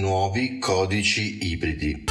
Nuovi codici ibridi.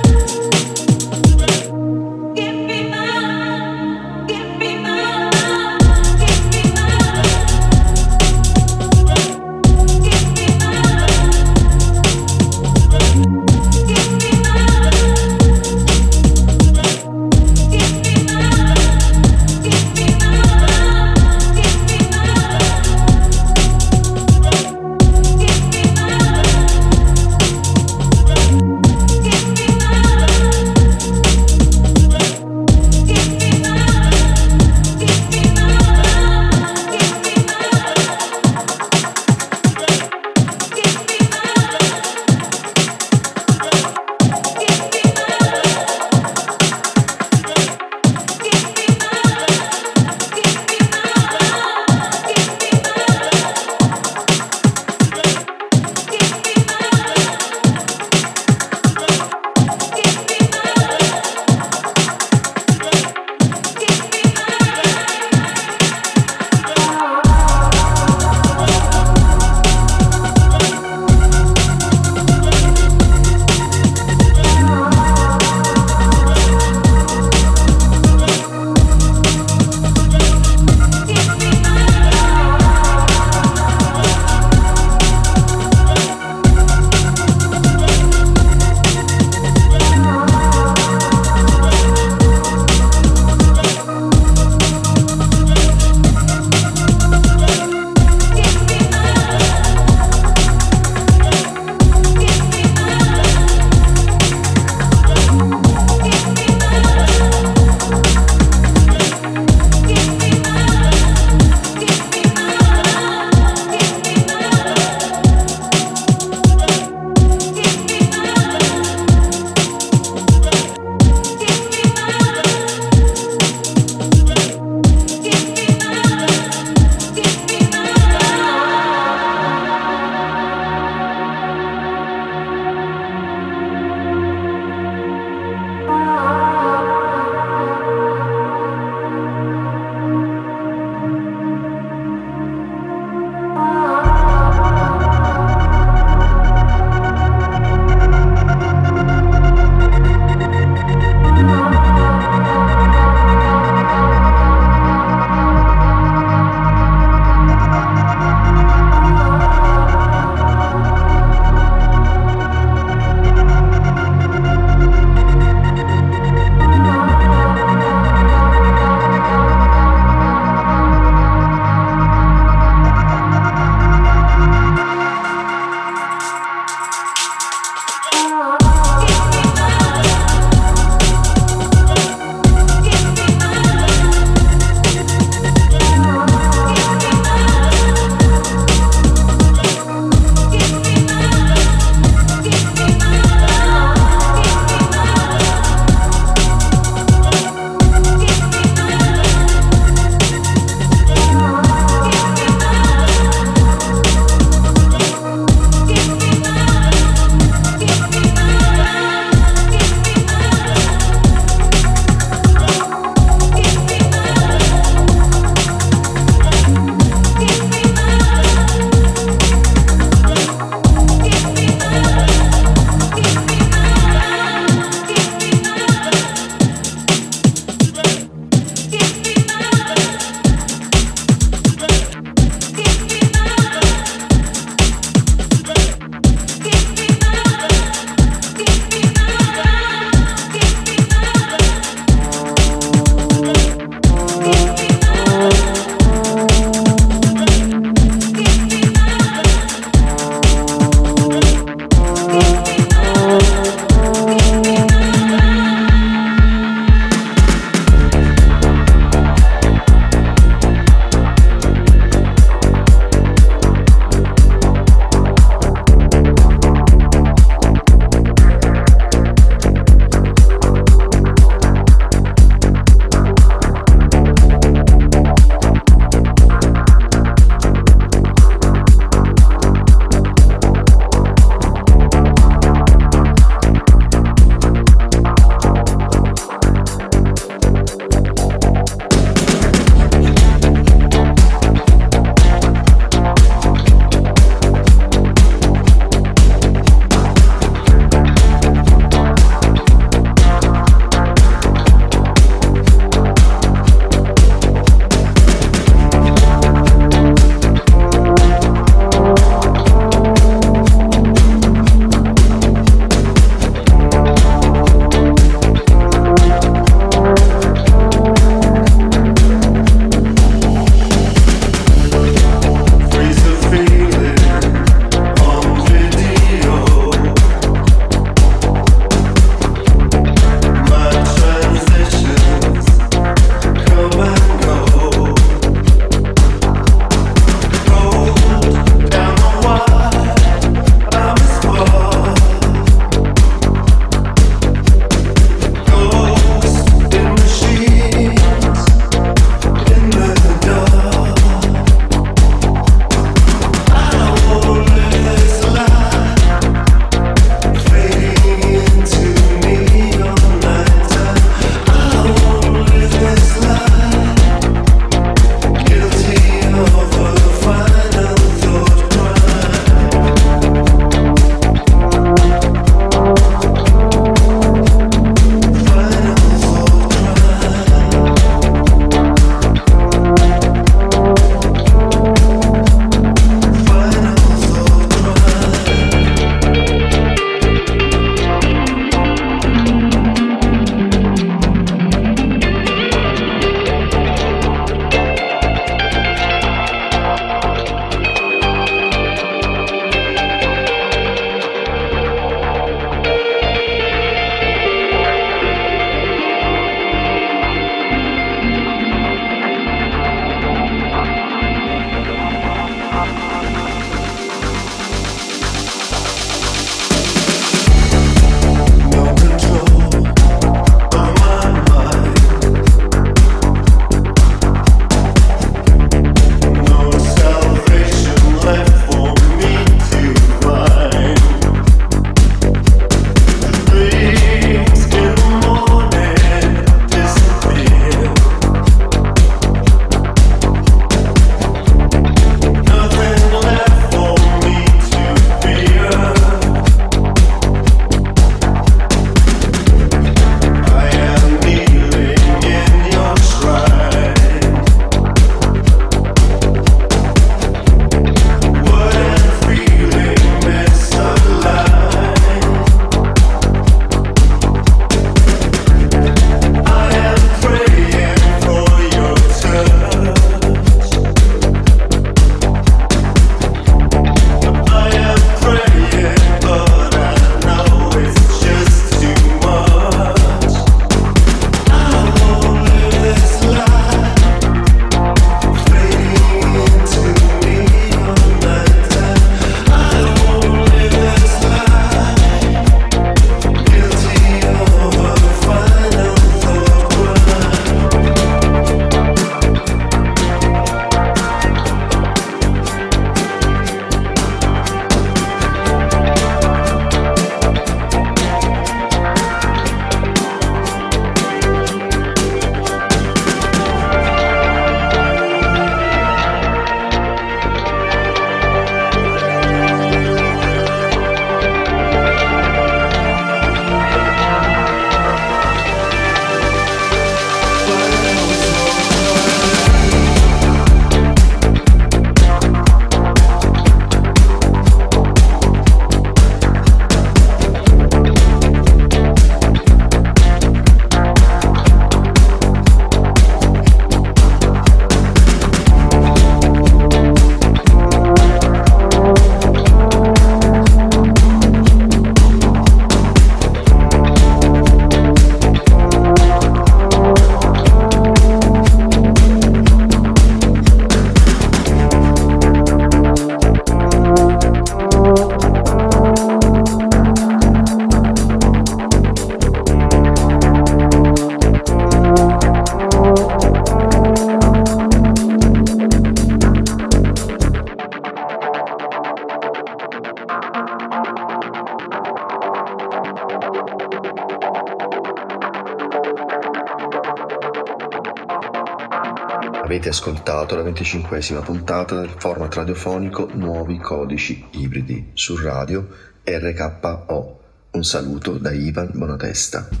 La venticinquesima puntata del format radiofonico Nuovi Codici Ibridi su radio RKO. Un saluto da Ivan Bonatesta.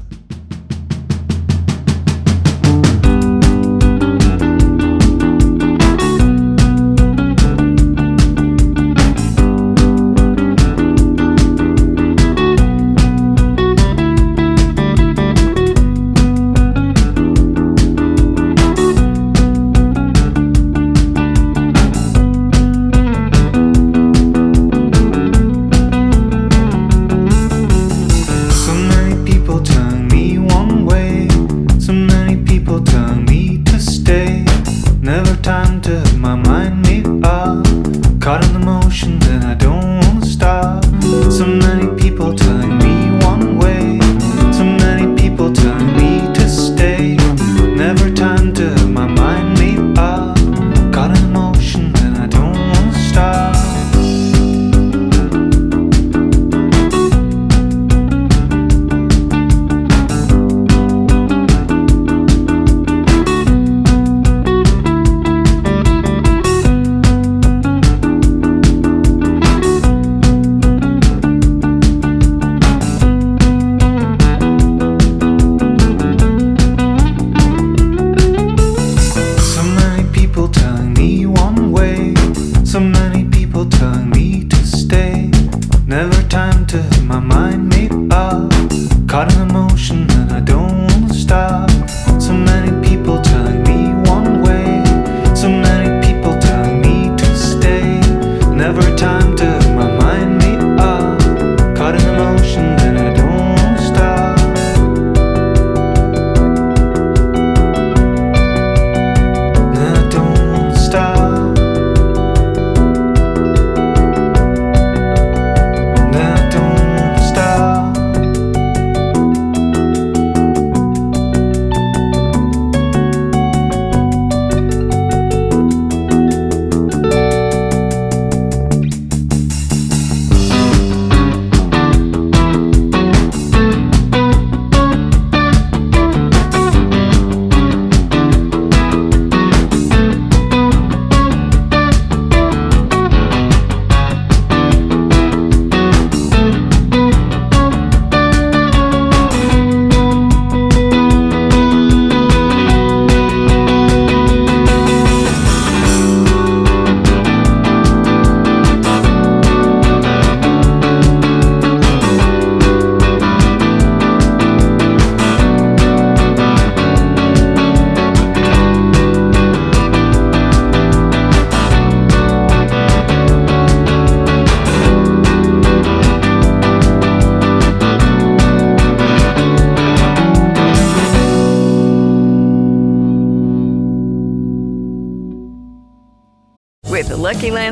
Never time to have my mind made up. Caught in the motion, then I don't wanna stop. So many